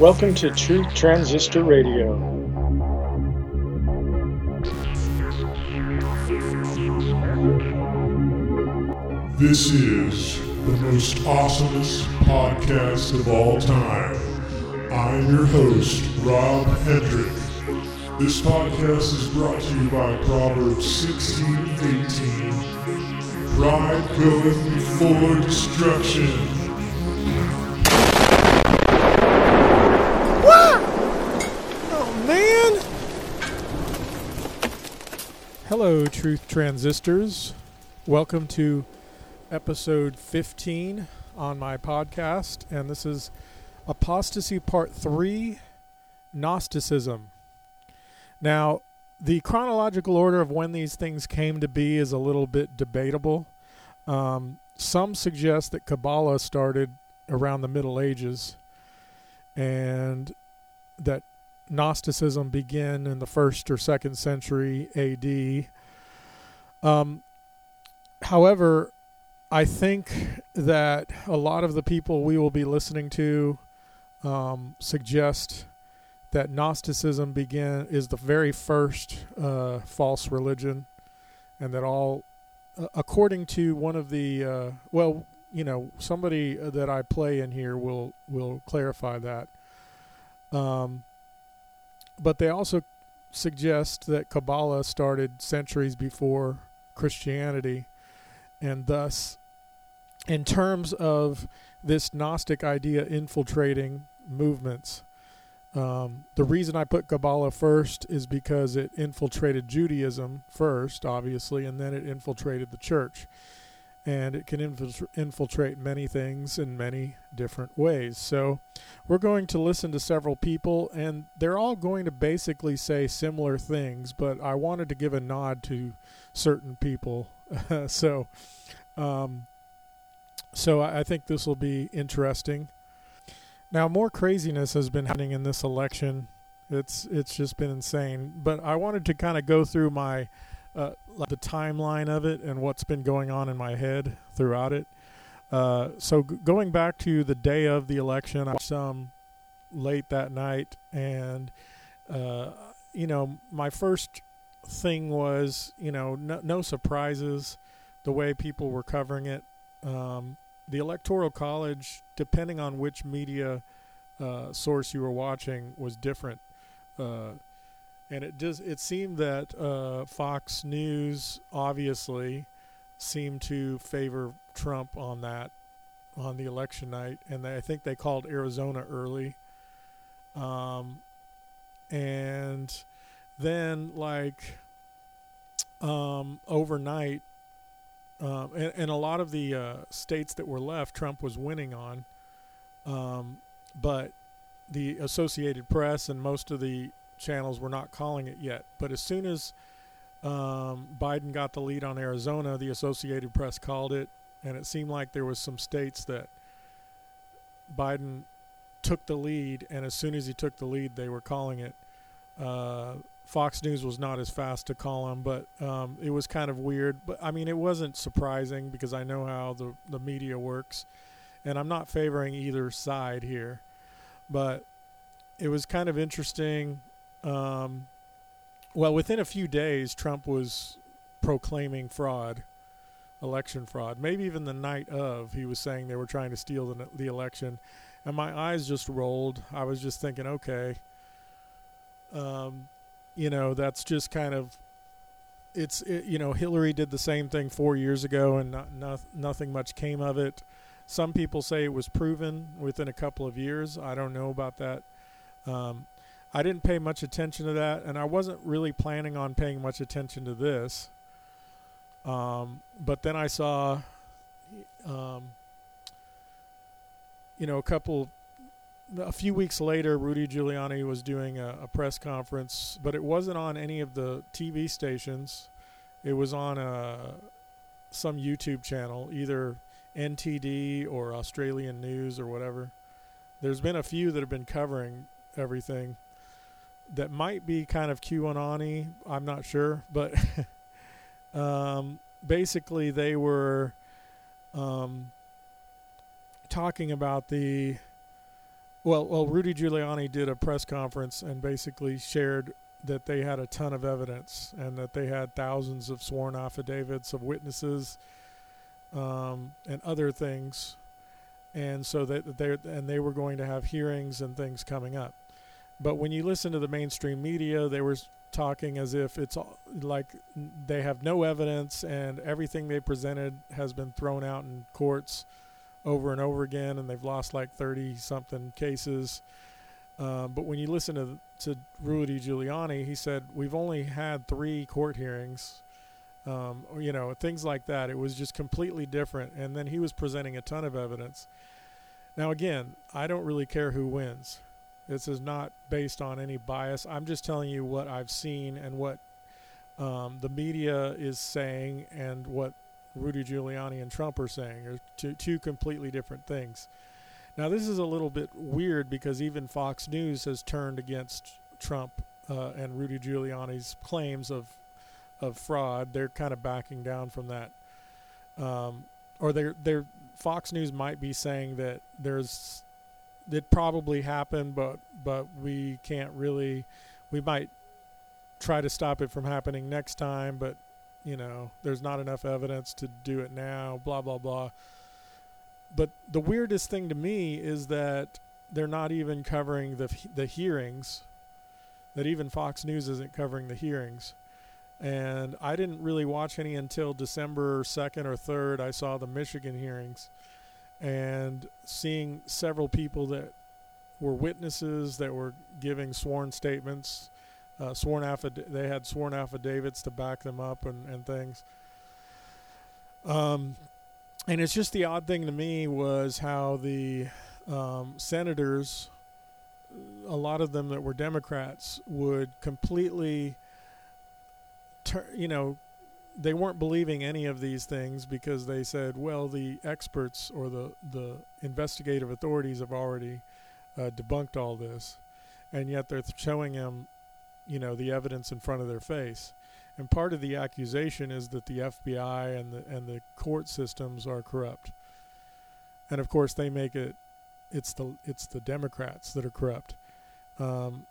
Welcome to Truth Transistor Radio. This is the most awesomest podcast of all time. I'm your host, Rob Hendrick. This podcast is brought to you by Proverbs 16 18. Pride goeth before destruction. Oh man! Hello, Truth Transistors. Welcome to episode 15 on my podcast, and this is Apostasy Part 3 Gnosticism. Now, the chronological order of when these things came to be is a little bit debatable. Um, some suggest that Kabbalah started around the Middle Ages and that Gnosticism began in the first or second century AD. Um, however, I think that a lot of the people we will be listening to um, suggest that Gnosticism began is the very first uh, false religion, and that all, uh, according to one of the uh, well, you know, somebody that I play in here will will clarify that. Um, but they also suggest that Kabbalah started centuries before Christianity, and thus, in terms of this Gnostic idea infiltrating movements, um, the reason I put Kabbalah first is because it infiltrated Judaism first, obviously, and then it infiltrated the church. And it can infiltrate many things in many different ways. So, we're going to listen to several people, and they're all going to basically say similar things, but I wanted to give a nod to certain people. so, um, so I think this will be interesting. Now, more craziness has been happening in this election. It's it's just been insane. But I wanted to kind of go through my uh, like the timeline of it and what's been going on in my head throughout it. Uh, so g- going back to the day of the election, I was some late that night, and uh, you know my first thing was you know no, no surprises the way people were covering it. Um, the electoral college, depending on which media uh, source you were watching, was different. And it does. It seemed that uh, Fox News obviously seemed to favor Trump on that on the election night, and they, I think they called Arizona early. Um, and then like um, overnight, um, and, and a lot of the uh, states that were left, Trump was winning on, um, but the Associated Press and most of the channels were not calling it yet. But as soon as um, Biden got the lead on Arizona, the Associated Press called it, and it seemed like there was some states that Biden took the lead, and as soon as he took the lead, they were calling it. Uh, Fox News was not as fast to call him, but um, it was kind of weird. But I mean, it wasn't surprising because I know how the the media works, and I'm not favoring either side here, but it was kind of interesting. Um, well, within a few days, Trump was proclaiming fraud, election fraud. Maybe even the night of, he was saying they were trying to steal the, the election, and my eyes just rolled. I was just thinking, okay, um, you know, that's just kind of. It's it, you know Hillary did the same thing four years ago and not, not, nothing much came of it. Some people say it was proven within a couple of years. I don't know about that. Um, I didn't pay much attention to that, and I wasn't really planning on paying much attention to this. Um, but then I saw, um, you know, a couple, a few weeks later, Rudy Giuliani was doing a, a press conference, but it wasn't on any of the TV stations. It was on a some YouTube channel, either NTD or Australian News or whatever. There's been a few that have been covering everything that might be kind of QAnon-y. I'm not sure, but um, basically they were um, talking about the Well, well, Rudy Giuliani did a press conference and basically shared that they had a ton of evidence and that they had thousands of sworn affidavits of witnesses um, and other things, and so that they and they were going to have hearings and things coming up. But when you listen to the mainstream media, they were talking as if it's all, like they have no evidence and everything they presented has been thrown out in courts over and over again, and they've lost like 30 something cases. Um, but when you listen to to Rudy Giuliani, he said we've only had three court hearings, um, or, you know, things like that. It was just completely different, and then he was presenting a ton of evidence. Now, again, I don't really care who wins. This is not based on any bias. I'm just telling you what I've seen and what um, the media is saying, and what Rudy Giuliani and Trump are saying are two, two completely different things. Now, this is a little bit weird because even Fox News has turned against Trump uh, and Rudy Giuliani's claims of of fraud. They're kind of backing down from that, um, or they're they're Fox News might be saying that there's it probably happened, but but we can't really. We might try to stop it from happening next time, but you know, there's not enough evidence to do it now. Blah blah blah. But the weirdest thing to me is that they're not even covering the the hearings. That even Fox News isn't covering the hearings. And I didn't really watch any until December 2nd or 3rd. I saw the Michigan hearings and seeing several people that were witnesses that were giving sworn statements, uh, sworn affid- they had sworn affidavits to back them up and, and things. Um, and it's just the odd thing to me was how the um, senators, a lot of them that were Democrats, would completely, tur- you know, they weren't believing any of these things because they said, well, the experts or the the investigative authorities have already uh, debunked all this, and yet they're showing them, you know, the evidence in front of their face. And part of the accusation is that the FBI and the and the court systems are corrupt. And of course, they make it it's the it's the Democrats that are corrupt. Um,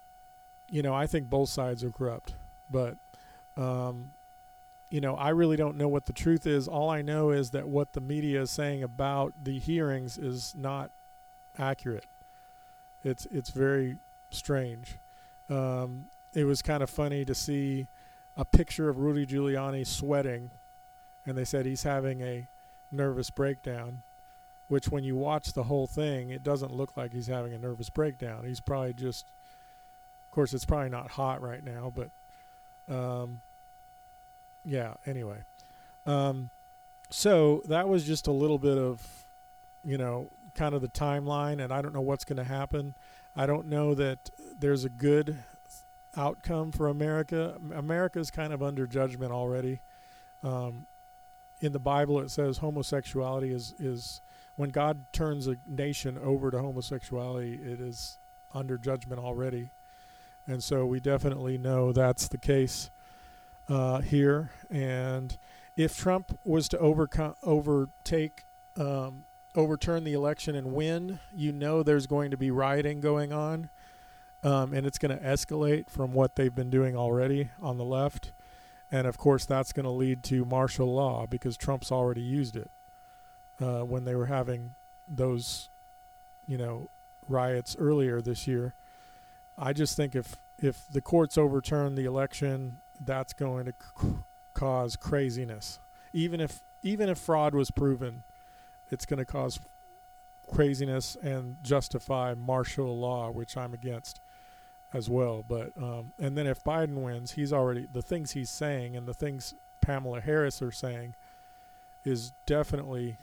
you know, I think both sides are corrupt, but um, you know, I really don't know what the truth is. All I know is that what the media is saying about the hearings is not accurate. It's it's very strange. Um, it was kind of funny to see a picture of Rudy Giuliani sweating, and they said he's having a nervous breakdown. Which, when you watch the whole thing, it doesn't look like he's having a nervous breakdown. He's probably just, of course, it's probably not hot right now, but um, yeah, anyway. Um, so that was just a little bit of, you know, kind of the timeline, and I don't know what's going to happen. I don't know that there's a good outcome for America. America's kind of under judgment already. Um, in the Bible, it says homosexuality is is when God turns a nation over to homosexuality, it is under judgment already, and so we definitely know that's the case uh, here. And if Trump was to overcome, overtake, um, overturn the election and win, you know there's going to be rioting going on. Um, and it's going to escalate from what they've been doing already on the left. And of course, that's going to lead to martial law because Trump's already used it uh, when they were having those, you know, riots earlier this year. I just think if if the courts overturn the election that's going to c- cause craziness. Even if even if fraud was proven, it's going to cause craziness and justify martial law, which I'm against as well. But um, and then if Biden wins, he's already the things he's saying and the things Kamala Harris are saying is definitely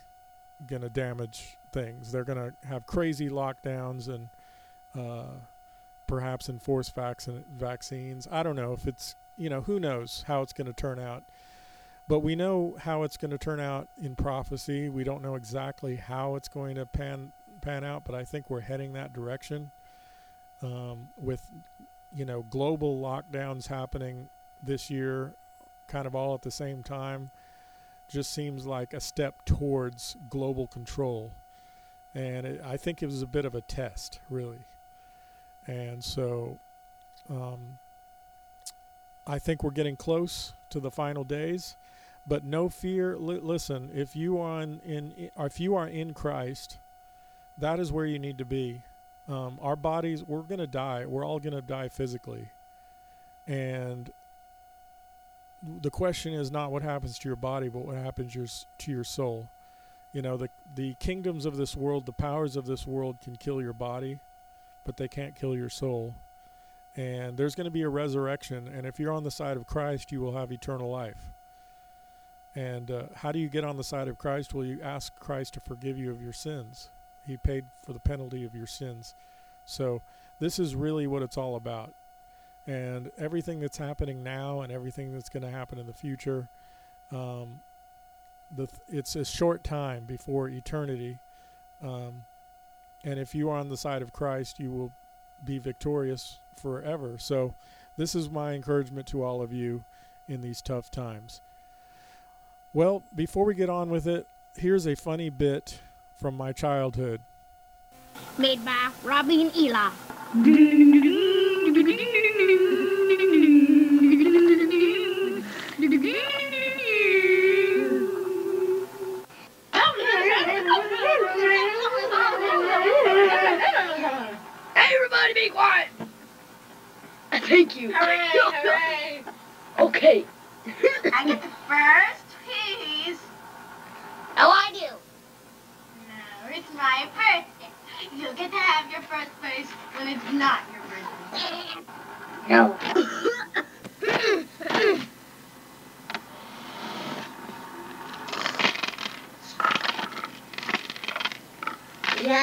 going to damage things. They're going to have crazy lockdowns and uh, perhaps enforce vaccine vaccines. I don't know if it's you know, who knows how it's going to turn out. But we know how it's going to turn out in prophecy. We don't know exactly how it's going to pan pan out, but I think we're heading that direction. Um, with you know global lockdowns happening this year, kind of all at the same time, just seems like a step towards global control. and it, I think it was a bit of a test, really. And so, um, I think we're getting close to the final days, but no fear. Li- listen, if you are in, in if you are in Christ, that is where you need to be. Um, our bodies, we're going to die. We're all going to die physically, and the question is not what happens to your body, but what happens your, to your soul. You know, the the kingdoms of this world, the powers of this world can kill your body, but they can't kill your soul. And there's going to be a resurrection, and if you're on the side of Christ, you will have eternal life. And uh, how do you get on the side of Christ? Well, you ask Christ to forgive you of your sins. He paid for the penalty of your sins. So this is really what it's all about. And everything that's happening now and everything that's going to happen in the future, um, the th- it's a short time before eternity. Um, and if you are on the side of Christ, you will be victorious forever. So, this is my encouragement to all of you in these tough times. Well, before we get on with it, here's a funny bit from my childhood. Made by Robbie and Eli.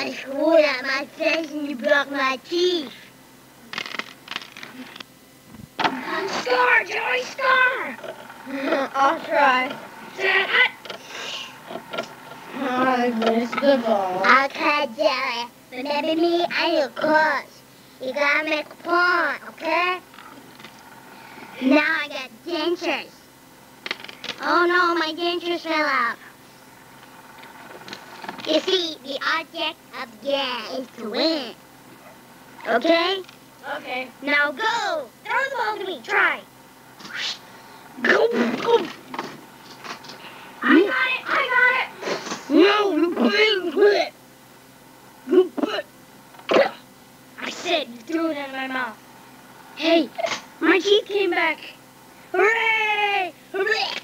You got screwed at my face and you broke my teeth. Scar, Joey, Scar. I'll try. Dad, I missed the ball. Okay, Jerry. Remember me? I'm your coach. You gotta make a point, okay? Now I got dentures. Oh no, my dentures fell out. You see, the object game is to win. Okay? Okay. Now go! Throw the ball to me. Try. go, go. I got it. I got it. No, you put it. You put. I said you threw it in my mouth. Hey, my teeth came back. Hooray! Hooray!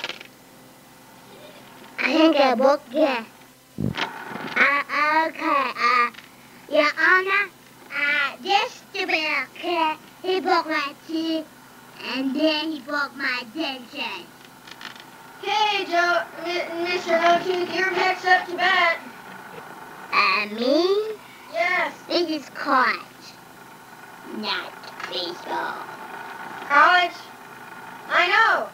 I think I broke yeah. Okay, uh, Your Honor, uh, this stupid kid, he broke my teeth, and then he broke my dentures. Hey, Joe, M- Mr. No Tooth, you're next up to bat. Uh, me? Yes. This is college, not baseball. College? I know.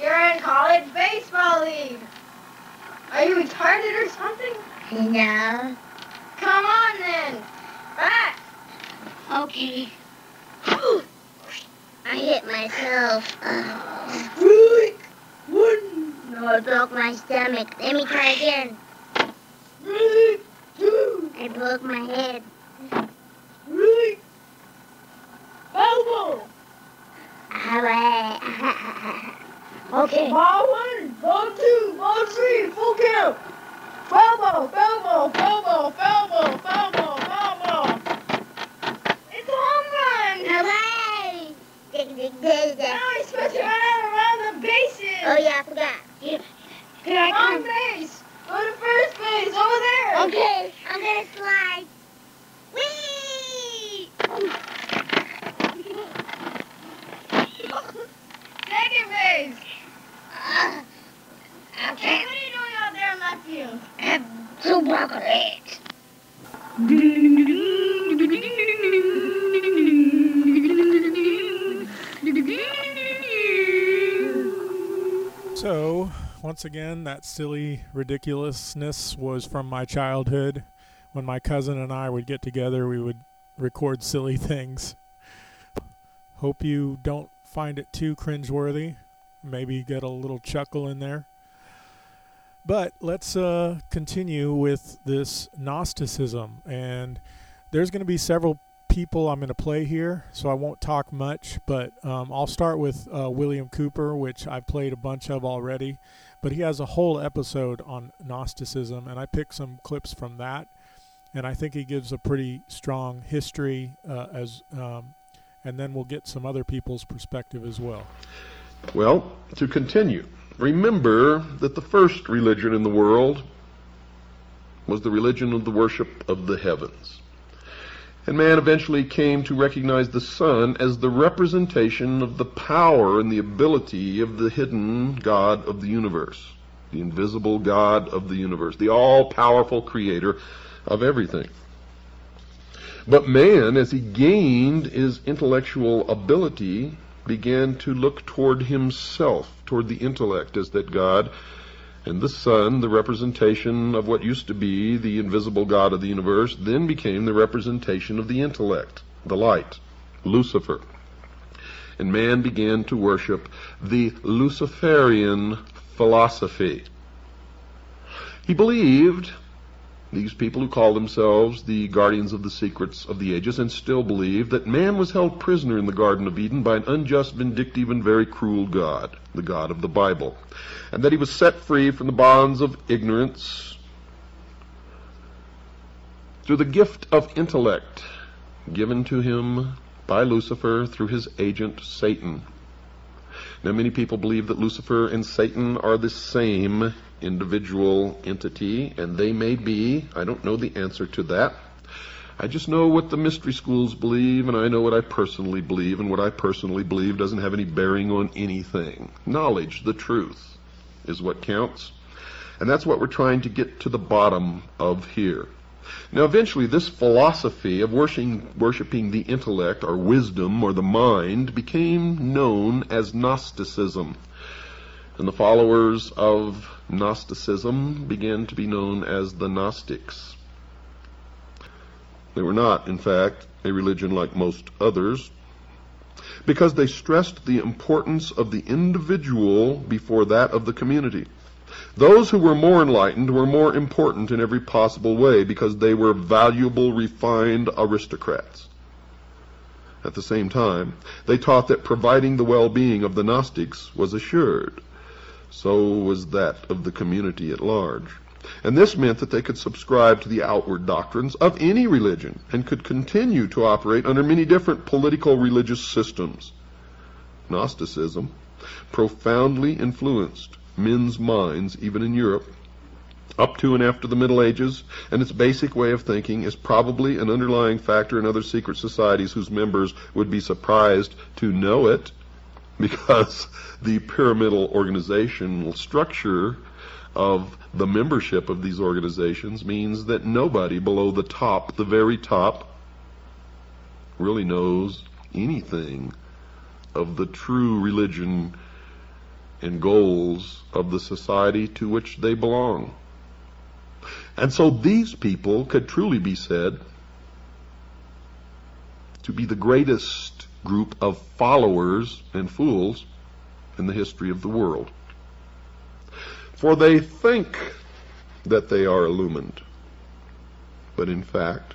You're in college baseball league. Are you retarded or something? No. Come on then. Bat. Okay. I hit myself. Uh, Strike one. no, I broke my stomach. Let me try again. Strike two. I broke my head. Strike. Elbow. Alright. okay. Ball one, ball two, ball three, full count. Foul ball, foul ball, foul ball, foul ball, foul ball. It's a home run. Hooray! Now you're supposed to run out around the bases. Oh yeah, I forgot. Here I On come. base. Go to first base. Over there. Okay, I'm gonna slide. Whee! Second base. Uh, What okay. are you doing out there in left field? So, once again, that silly ridiculousness was from my childhood. When my cousin and I would get together, we would record silly things. Hope you don't find it too cringeworthy. Maybe get a little chuckle in there. But let's uh, continue with this Gnosticism. And there's going to be several people I'm going to play here, so I won't talk much. But um, I'll start with uh, William Cooper, which I've played a bunch of already. But he has a whole episode on Gnosticism, and I picked some clips from that. And I think he gives a pretty strong history uh, as, um, and then we'll get some other people's perspective as well. Well, to continue, remember that the first religion in the world was the religion of the worship of the heavens. And man eventually came to recognize the sun as the representation of the power and the ability of the hidden God of the universe, the invisible God of the universe, the all-powerful creator of everything. But man, as he gained his intellectual ability, began to look toward himself, toward the intellect as that God, and the sun, the representation of what used to be the invisible God of the universe, then became the representation of the intellect, the light, Lucifer. And man began to worship the Luciferian philosophy. He believed, these people who call themselves the guardians of the secrets of the ages and still believe, that man was held prisoner in the Garden of Eden by an unjust, vindictive, and very cruel God, the God of the Bible and that he was set free from the bonds of ignorance through the gift of intellect given to him by Lucifer through his agent Satan. Now, many people believe that Lucifer and Satan are the same individual entity, and they may be. I don't know the answer to that. I just know what the mystery schools believe, and I know what I personally believe, and what I personally believe doesn't have any bearing on anything. Knowledge, the truth is what counts. And that's what we're trying to get to the bottom of here. Now, eventually, this philosophy of worshiping, worshiping the intellect or wisdom or the mind became known as Gnosticism. And the followers of Gnosticism began to be known as the Gnostics. They were not, in fact, a religion like most others, because they stressed the importance of the individual before that of the community. Those who were more enlightened were more important in every possible way because they were valuable, refined aristocrats. At the same time, they taught that providing the well-being of the Gnostics was assured. So was that of the community at large. And this meant that they could subscribe to the outward doctrines of any religion and could continue to operate under many different political religious systems. Gnosticism profoundly influenced men's minds, even in Europe, up to and after the Middle Ages, and its basic way of thinking is probably an underlying factor in other secret societies whose members would be surprised to know it because the pyramidal organizational structure of the membership of these organizations means that nobody below the top, the very top, really knows anything of the true religion and goals of the society to which they belong. And so these people could truly be said to be the greatest group of followers and fools in the history of the world. For they think that they are illumined. But in fact,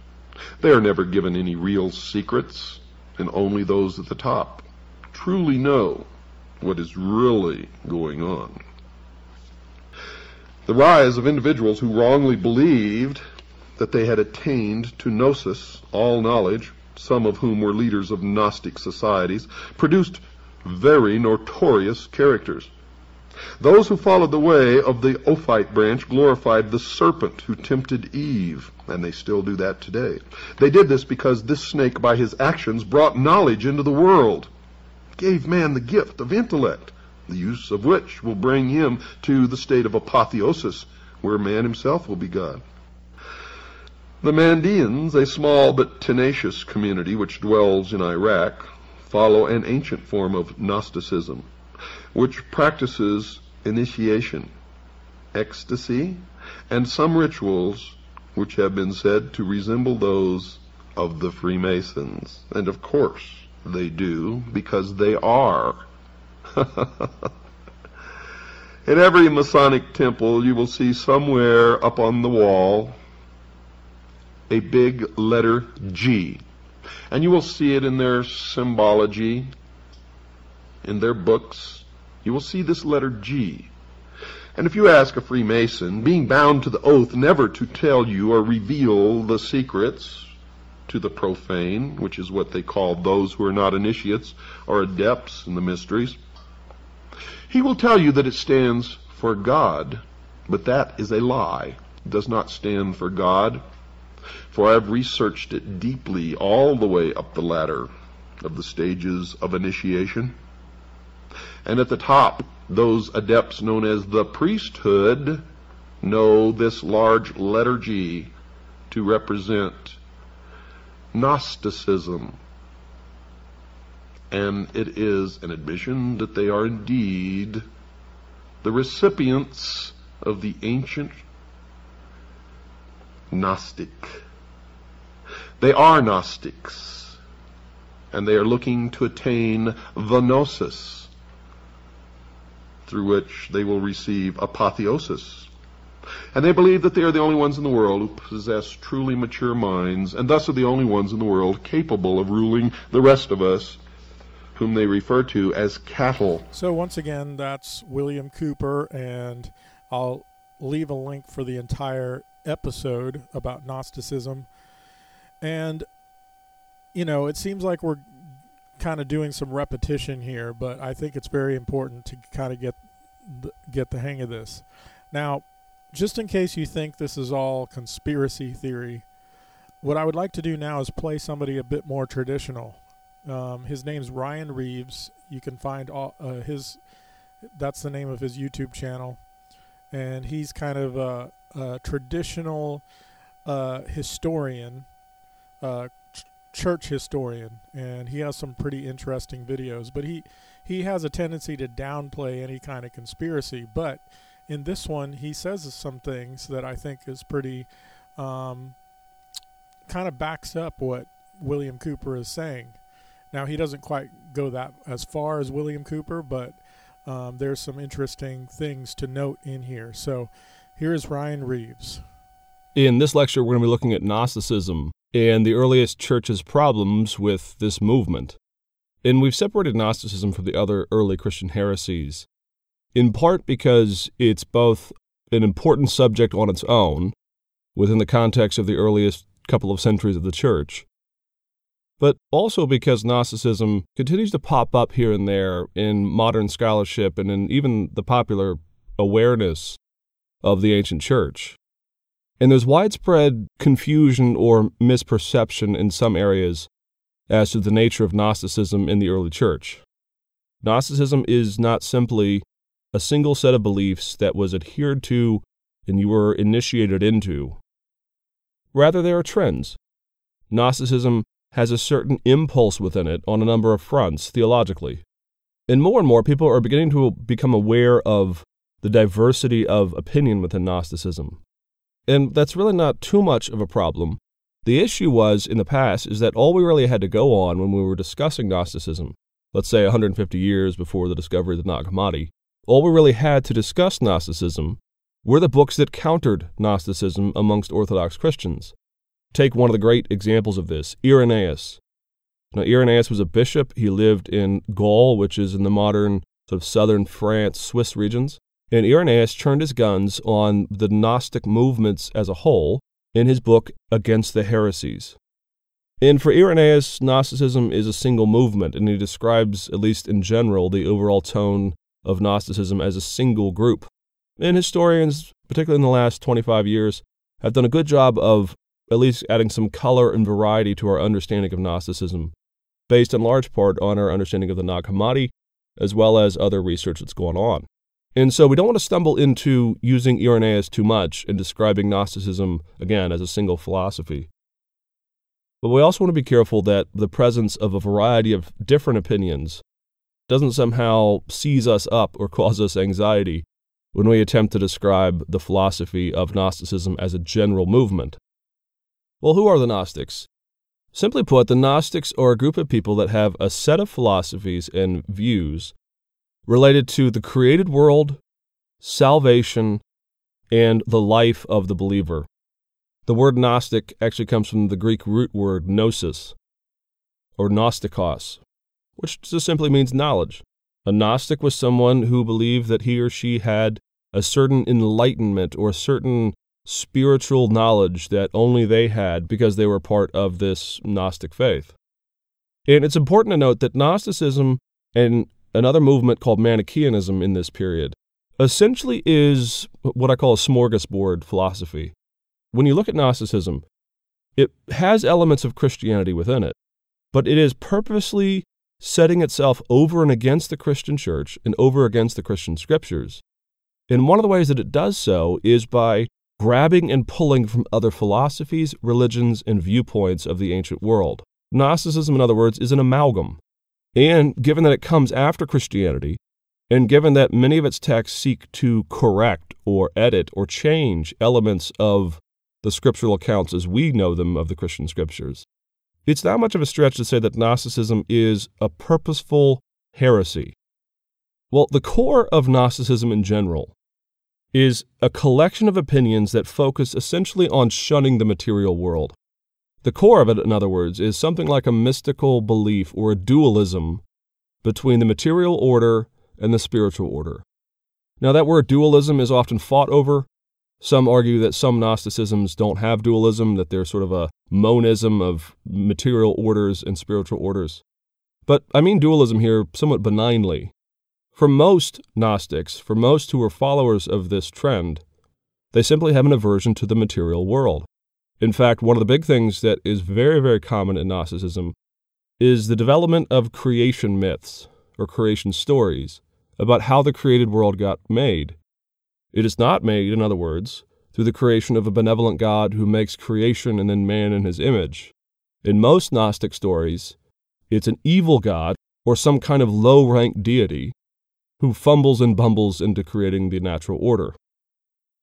they are never given any real secrets, and only those at the top truly know what is really going on. The rise of individuals who wrongly believed that they had attained to gnosis, all knowledge, some of whom were leaders of Gnostic societies, produced very notorious characters. Those who followed the way of the Ophite branch glorified the serpent who tempted Eve, and they still do that today. They did this because this snake, by his actions, brought knowledge into the world, gave man the gift of intellect, the use of which will bring him to the state of apotheosis, where man himself will be God. The Mandeans, a small but tenacious community which dwells in Iraq, follow an ancient form of Gnosticism which practices initiation, ecstasy, and some rituals which have been said to resemble those of the Freemasons. And of course they do, because they are. In every Masonic temple, you will see somewhere up on the wall a big letter G. And you will see it in their symbology, in their books. You will see this letter G. And if you ask a Freemason, being bound to the oath never to tell you or reveal the secrets to the profane, which is what they call those who are not initiates or adepts in the mysteries, he will tell you that it stands for God, but that is a lie. It does not stand for God, for I've researched it deeply all the way up the ladder of the stages of initiation. And at the top, those adepts known as the priesthood know this large letter G to represent Gnosticism. And it is an admission that they are indeed the recipients of the ancient Gnostic. They are Gnostics, and they are looking to attain the Gnosis, through which they will receive apotheosis. And they believe that they are the only ones in the world who possess truly mature minds, and thus are the only ones in the world capable of ruling the rest of us, whom they refer to as cattle. So once again, that's William Cooper, and I'll leave a link for the entire episode about Gnosticism. And you know, it seems like we're kind of doing some repetition here, but I think it's very important to kind of get the, get the hang of this. Now, just in case you think this is all conspiracy theory, what I would like to do now is play somebody a bit more traditional. Um, his name's Ryan Reeves. You can find all, uh, his. That's the name of his YouTube channel, and he's kind of a, a traditional uh, historian, uh, ch- church historian, and he has some pretty interesting videos. But he he has a tendency to downplay any kind of conspiracy. But in this one, he says some things that I think is pretty um, kind of backs up what William Cooper is saying. Now he doesn't quite go that as far as William Cooper, but um, there's some interesting things to note in here. So here is Ryan Reeves. In this lecture, we're going to be looking at Gnosticism and the earliest church's problems with this movement. And we've separated Gnosticism from the other early Christian heresies, in part because it's both an important subject on its own, within the context of the earliest couple of centuries of the church, but also because Gnosticism continues to pop up here and there in modern scholarship and in even the popular awareness of the ancient church. And there's widespread confusion or misperception in some areas as to the nature of Gnosticism in the early church. Gnosticism is not simply a single set of beliefs that was adhered to and you were initiated into. Rather, there are trends. Gnosticism has a certain impulse within it on a number of fronts theologically. And more and more people are beginning to become aware of the diversity of opinion within Gnosticism. And that's really not too much of a problem. The issue was in the past is that all we really had to go on when we were discussing Gnosticism, let's say 150 years before the discovery of the Nag Hammadi, all we really had to discuss Gnosticism were the books that countered Gnosticism amongst Orthodox Christians. Take one of the great examples of this, Irenaeus. Now, Irenaeus was a bishop. He lived in Gaul, which is in the modern sort of southern France, Swiss regions. And Irenaeus turned his guns on the Gnostic movements as a whole in his book Against the Heresies. And for Irenaeus, Gnosticism is a single movement, and he describes, at least in general, the overall tone of Gnosticism as a single group. And historians, particularly in the last 25 years, have done a good job of at least adding some color and variety to our understanding of Gnosticism, based in large part on our understanding of the Nag Hammadi, as well as other research that's going on. And so we don't want to stumble into using Irenaeus too much and describing Gnosticism, again, as a single philosophy. But we also want to be careful that the presence of a variety of different opinions doesn't somehow seize us up or cause us anxiety when we attempt to describe the philosophy of Gnosticism as a general movement. Well, who are the Gnostics? Simply put, the Gnostics are a group of people that have a set of philosophies and views related to the created world, salvation, and the life of the believer. The word Gnostic actually comes from the Greek root word gnosis, or gnostikos, which just simply means knowledge. A Gnostic was someone who believed that he or she had a certain enlightenment or a certain spiritual knowledge that only they had because they were part of this Gnostic faith. And it's important to note that Gnosticism and another movement called Manichaeanism in this period essentially is what I call a smorgasbord philosophy. When you look at Gnosticism, it has elements of Christianity within it, but it is purposely setting itself over and against the Christian church and over against the Christian scriptures. And one of the ways that it does so is by grabbing and pulling from other philosophies, religions, and viewpoints of the ancient world. Gnosticism, in other words, is an amalgam. And given that it comes after Christianity, and given that many of its texts seek to correct or edit or change elements of the scriptural accounts as we know them of the Christian scriptures, it's not much of a stretch to say that Gnosticism is a purposeful heresy. Well, the core of Gnosticism in general is a collection of opinions that focus essentially on shunning the material world. The core of it, in other words, is something like a mystical belief or a dualism between the material order and the spiritual order. Now, that word dualism is often fought over. Some argue that some Gnosticisms don't have dualism, that they're sort of a monism of material orders and spiritual orders. But I mean dualism here somewhat benignly. For most Gnostics, for most who are followers of this trend, they simply have an aversion to the material world. In fact, one of the big things that is very, very common in Gnosticism is the development of creation myths or creation stories about how the created world got made. It is not made, in other words, through the creation of a benevolent God who makes creation and then man in his image. In most Gnostic stories, it's an evil God or some kind of low ranked deity who fumbles and bumbles into creating the natural order.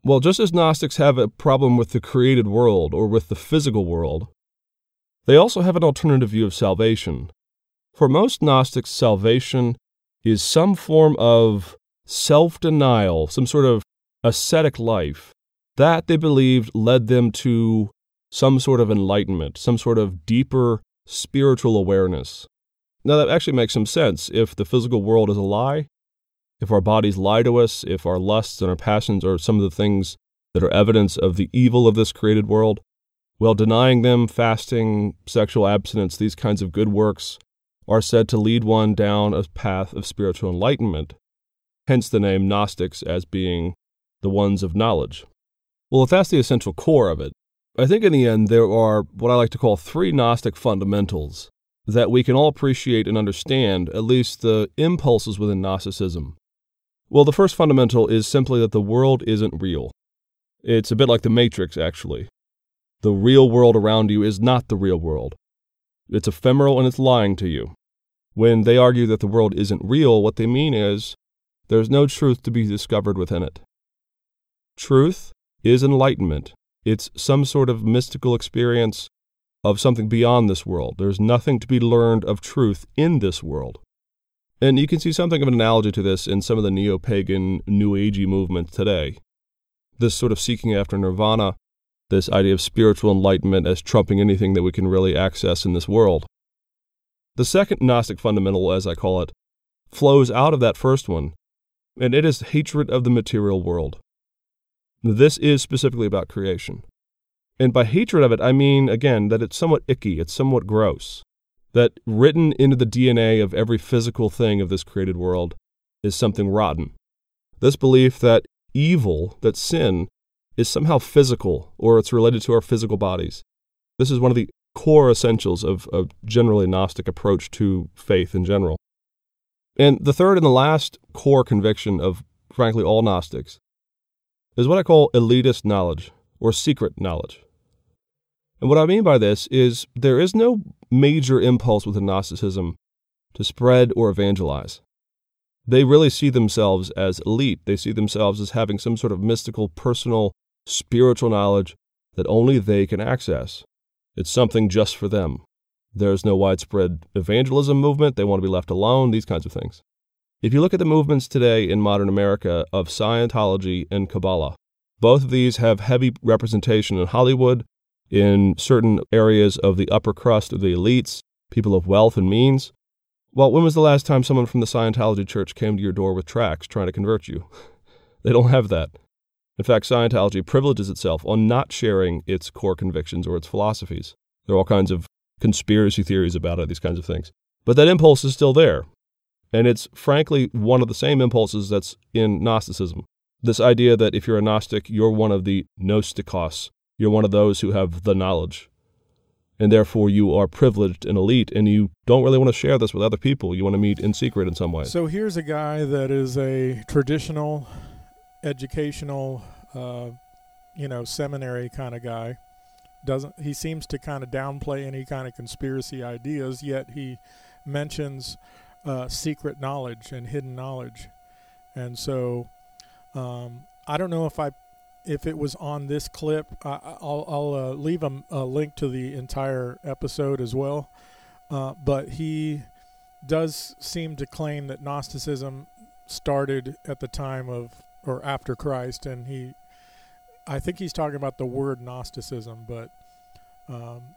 Well, just as Gnostics have a problem with the created world or with the physical world, they also have an alternative view of salvation. For most Gnostics, salvation is some form of self denial, some sort of ascetic life that they believed led them to some sort of enlightenment, some sort of deeper spiritual awareness. Now, that actually makes some sense. If the physical world is a lie, if our bodies lie to us, if our lusts and our passions are some of the things that are evidence of the evil of this created world, well, denying them, fasting, sexual abstinence, these kinds of good works are said to lead one down a path of spiritual enlightenment, hence the name Gnostics as being the ones of knowledge. Well, if that's the essential core of it, I think in the end there are what I like to call three Gnostic fundamentals that we can all appreciate and understand, at least the impulses within Gnosticism. Well, the first fundamental is simply that the world isn't real. It's a bit like the Matrix, actually. The real world around you is not the real world. It's ephemeral and it's lying to you. When they argue that the world isn't real, what they mean is there's no truth to be discovered within it. Truth is enlightenment. It's some sort of mystical experience of something beyond this world. There's nothing to be learned of truth in this world. And you can see something of an analogy to this in some of the neo pagan, new agey movements today. This sort of seeking after nirvana, this idea of spiritual enlightenment as trumping anything that we can really access in this world. The second Gnostic fundamental, as I call it, flows out of that first one, and it is hatred of the material world. This is specifically about creation. And by hatred of it, I mean, again, that it's somewhat icky, it's somewhat gross that written into the DNA of every physical thing of this created world is something rotten. This belief that evil, that sin, is somehow physical or it's related to our physical bodies. This is one of the core essentials of a generally Gnostic approach to faith in general. And the third and the last core conviction of, frankly, all Gnostics is what I call elitist knowledge or secret knowledge. And what I mean by this is there is no major impulse within Gnosticism to spread or evangelize. They really see themselves as elite. They see themselves as having some sort of mystical, personal, spiritual knowledge that only they can access. It's something just for them. There's no widespread evangelism movement. They want to be left alone, these kinds of things. If you look at the movements today in modern America of Scientology and Kabbalah, both of these have heavy representation in Hollywood, in certain areas of the upper crust of the elites, people of wealth and means. Well, when was the last time someone from the Scientology church came to your door with tracts trying to convert you? they don't have that. In fact, Scientology privileges itself on not sharing its core convictions or its philosophies. There are all kinds of conspiracy theories about it, these kinds of things. But that impulse is still there. And it's frankly one of the same impulses that's in Gnosticism. This idea that if you're a Gnostic, you're one of the Gnostikos, you're one of those who have the knowledge. And therefore, you are privileged and elite, and you don't really want to share this with other people. You want to meet in secret in some way. So here's a guy that is a traditional, educational, uh, you know, seminary kind of guy. Doesn't he seems to kind of downplay any kind of conspiracy ideas? Yet he mentions uh, secret knowledge and hidden knowledge, and so um, I don't know if I if it was on this clip. I, I'll, I'll uh, leave a, a, link to the entire episode as well. Uh, but he does seem to claim that Gnosticism started at the time of or after Christ, and he, I think he's talking about the word Gnosticism, but, um,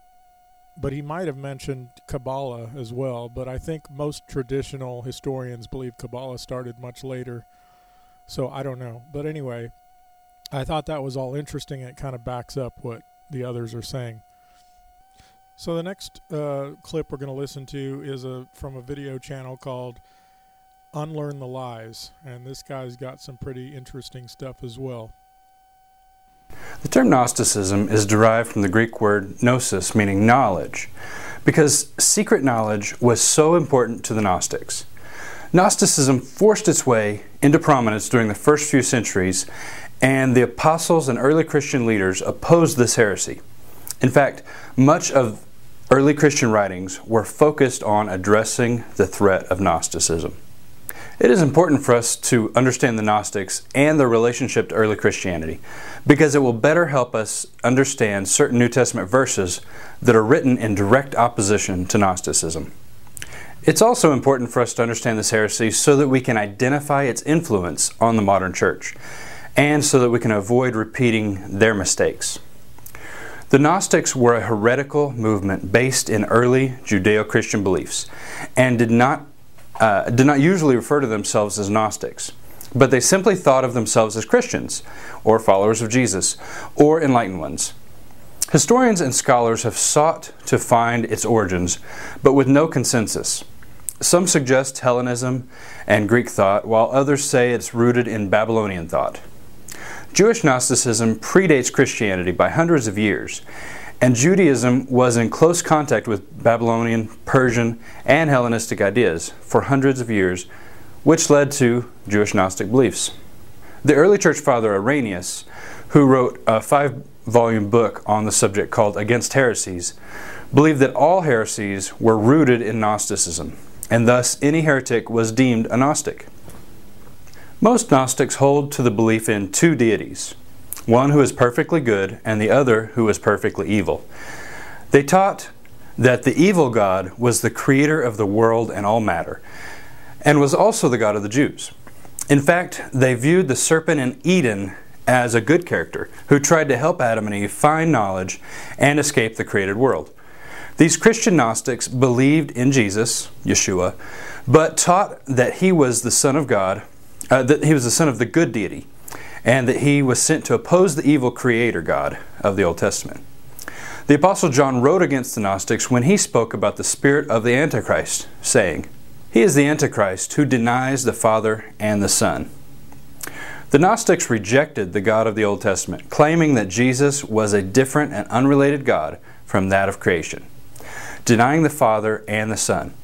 but he might have mentioned Kabbalah as well. But I think most traditional historians believe Kabbalah started much later. So I don't know. But anyway, I thought that was all interesting. It kind of backs up what the others are saying. So the next uh, clip we're going to listen to is a from a video channel called Unlearn the Lies, and this guy's got some pretty interesting stuff as well. The term Gnosticism is derived from the Greek word gnosis, meaning knowledge, because secret knowledge was so important to the Gnostics. Gnosticism forced its way into prominence during the first few centuries and the apostles and early Christian leaders opposed this heresy. In fact, much of early Christian writings were focused on addressing the threat of Gnosticism. It is important for us to understand the Gnostics and their relationship to early Christianity because it will better help us understand certain New Testament verses that are written in direct opposition to Gnosticism. It's also important for us to understand this heresy so that we can identify its influence on the modern church and so that we can avoid repeating their mistakes. The Gnostics were a heretical movement based in early Judeo Christian beliefs and did not, uh, did not usually refer to themselves as Gnostics, but they simply thought of themselves as Christians or followers of Jesus or enlightened ones. Historians and scholars have sought to find its origins, but with no consensus. Some suggest Hellenism and Greek thought, while others say it's rooted in Babylonian thought. Jewish Gnosticism predates Christianity by hundreds of years, and Judaism was in close contact with Babylonian, Persian, and Hellenistic ideas for hundreds of years, which led to Jewish Gnostic beliefs. The early church father Irenaeus, who wrote a five volume book on the subject called Against Heresies, believed that all heresies were rooted in Gnosticism, and thus any heretic was deemed a Gnostic. Most Gnostics hold to the belief in two deities, one who is perfectly good and the other who is perfectly evil. They taught that the evil God was the creator of the world and all matter, and was also the God of the Jews. In fact, they viewed the serpent in Eden as a good character who tried to help Adam and Eve find knowledge and escape the created world. These Christian Gnostics believed in Jesus, Yeshua, but taught that he was the Son of God uh, that he was the son of the good deity, and that he was sent to oppose the evil creator God of the Old Testament. The Apostle John wrote against the Gnostics when he spoke about the spirit of the Antichrist, saying, He is the Antichrist who denies the Father and the Son. The Gnostics rejected the God of the Old Testament, claiming that Jesus was a different and unrelated God from that of creation, denying the Father and the Son.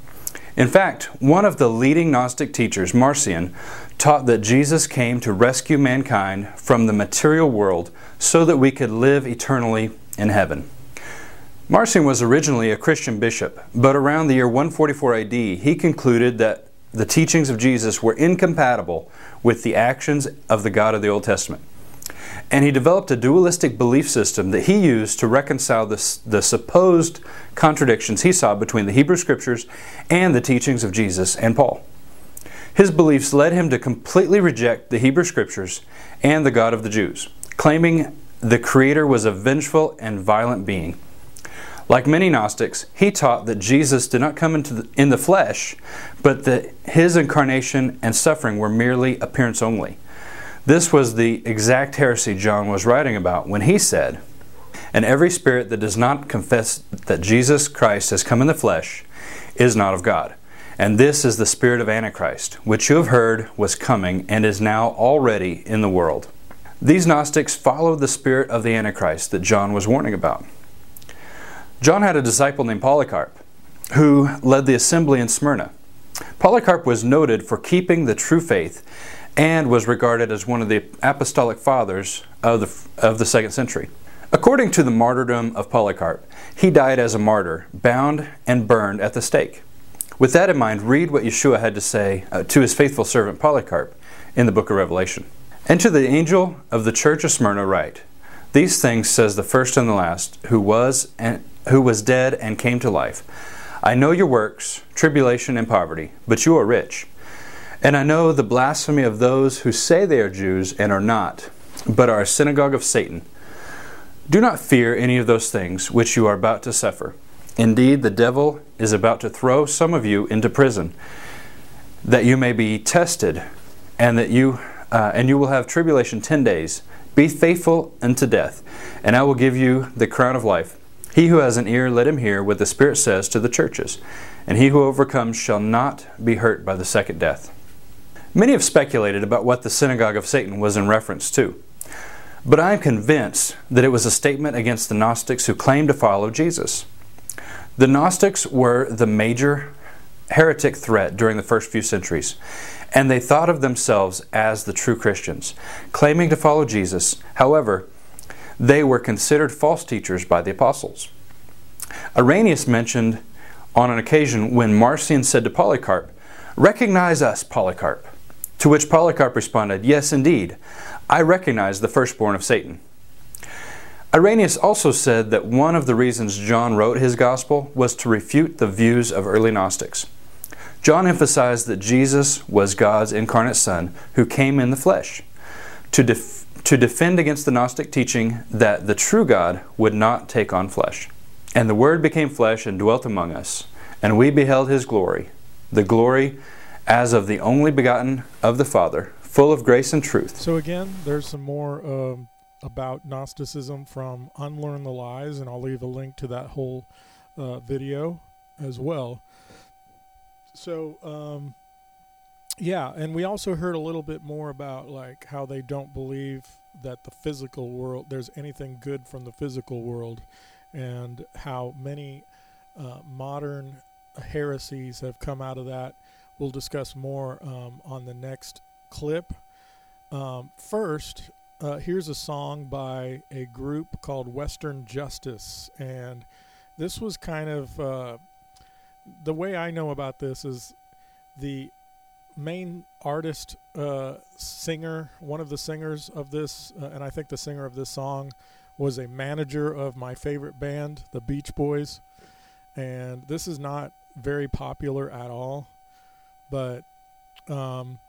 In fact, one of the leading Gnostic teachers, Marcion, taught that Jesus came to rescue mankind from the material world so that we could live eternally in heaven. Marcion was originally a Christian bishop, but around the year 144 AD, he concluded that the teachings of Jesus were incompatible with the actions of the God of the Old Testament. And he developed a dualistic belief system that he used to reconcile the, the supposed contradictions he saw between the Hebrew Scriptures and the teachings of Jesus and Paul. His beliefs led him to completely reject the Hebrew Scriptures and the God of the Jews, claiming the Creator was a vengeful and violent being. Like many Gnostics, he taught that Jesus did not come into the, in the flesh, but that his incarnation and suffering were merely appearance only. This was the exact heresy John was writing about when he said, And every spirit that does not confess that Jesus Christ has come in the flesh is not of God. And this is the spirit of Antichrist, which you have heard was coming and is now already in the world. These Gnostics followed the spirit of the Antichrist that John was warning about. John had a disciple named Polycarp who led the assembly in Smyrna. Polycarp was noted for keeping the true faith and was regarded as one of the apostolic fathers of the, of the second century. According to the martyrdom of Polycarp, he died as a martyr, bound and burned at the stake. With that in mind, read what Yeshua had to say uh, to his faithful servant Polycarp in the book of Revelation. And to the angel of the church of Smyrna write, These things says the first and the last, who was and who was dead and came to life. I know your works, tribulation and poverty, but you are rich. And I know the blasphemy of those who say they are Jews and are not, but are a synagogue of Satan. Do not fear any of those things which you are about to suffer. Indeed, the devil is about to throw some of you into prison, that you may be tested, and that you uh, and you will have tribulation ten days. Be faithful unto death, and I will give you the crown of life. He who has an ear, let him hear what the Spirit says to the churches. And he who overcomes shall not be hurt by the second death. Many have speculated about what the synagogue of Satan was in reference to. But I am convinced that it was a statement against the Gnostics who claimed to follow Jesus. The Gnostics were the major heretic threat during the first few centuries, and they thought of themselves as the true Christians, claiming to follow Jesus. However, they were considered false teachers by the apostles. Irenaeus mentioned on an occasion when Marcion said to Polycarp, Recognize us, Polycarp. To which Polycarp responded, Yes, indeed, I recognize the firstborn of Satan. Irenaeus also said that one of the reasons John wrote his gospel was to refute the views of early Gnostics. John emphasized that Jesus was God's incarnate Son who came in the flesh to def- to defend against the Gnostic teaching that the true God would not take on flesh. And the Word became flesh and dwelt among us, and we beheld his glory, the glory as of the only begotten of the Father, full of grace and truth. So, again, there's some more um, about Gnosticism from Unlearn the Lies, and I'll leave a link to that whole uh, video as well. So, um, yeah, and we also heard a little bit more about like how they don't believe that the physical world there's anything good from the physical world, and how many uh, modern heresies have come out of that. We'll discuss more um, on the next clip. Um, first, uh, here's a song by a group called Western Justice, and this was kind of uh, the way I know about this is the main artist, uh, singer, one of the singers of this, uh, and I think the singer of this song was a manager of my favorite band, the Beach Boys. And this is not very popular at all, but um,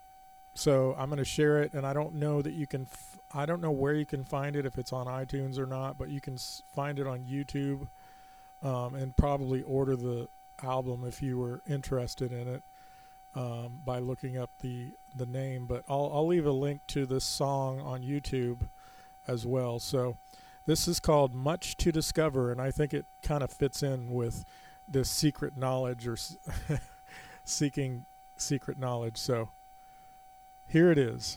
so I'm going to share it. And I don't know that you can, f- I don't know where you can find it, if it's on iTunes or not, but you can s- find it on YouTube um, and probably order the album if you were interested in it um, by looking up the the name. But I'll I'll leave a link to this song on YouTube as well. So this is called "Much to Discover," and I think it kind of fits in with this secret knowledge or seeking secret knowledge. So here it is.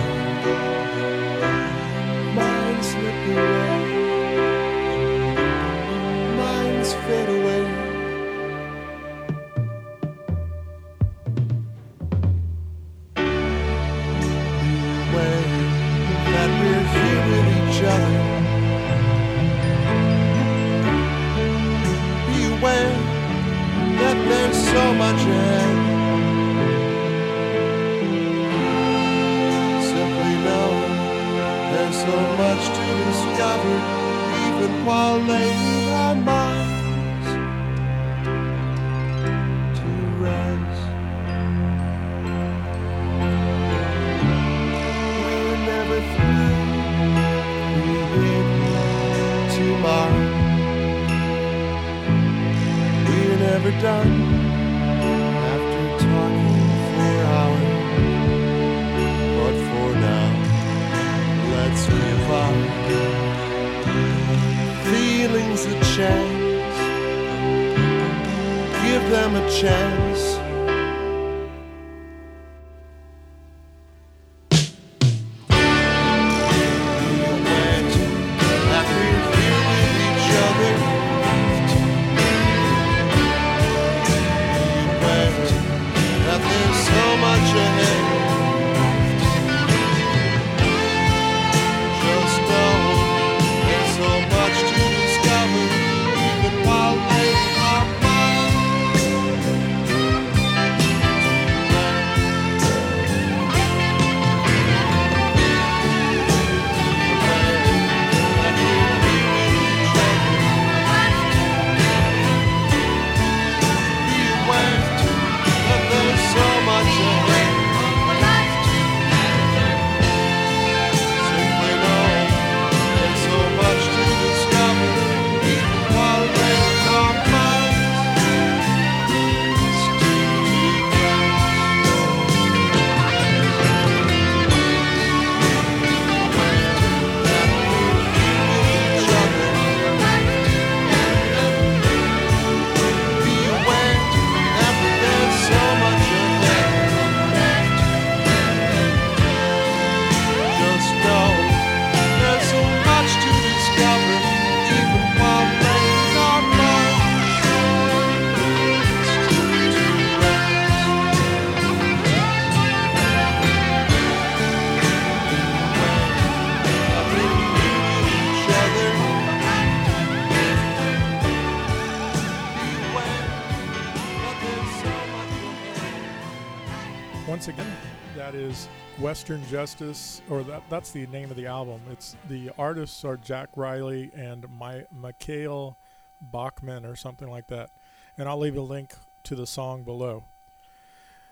Western Justice, or that, that's the name of the album. It's the artists are Jack Rieley and my Mikhail Bachman or something like that. And I'll leave a link to the song below.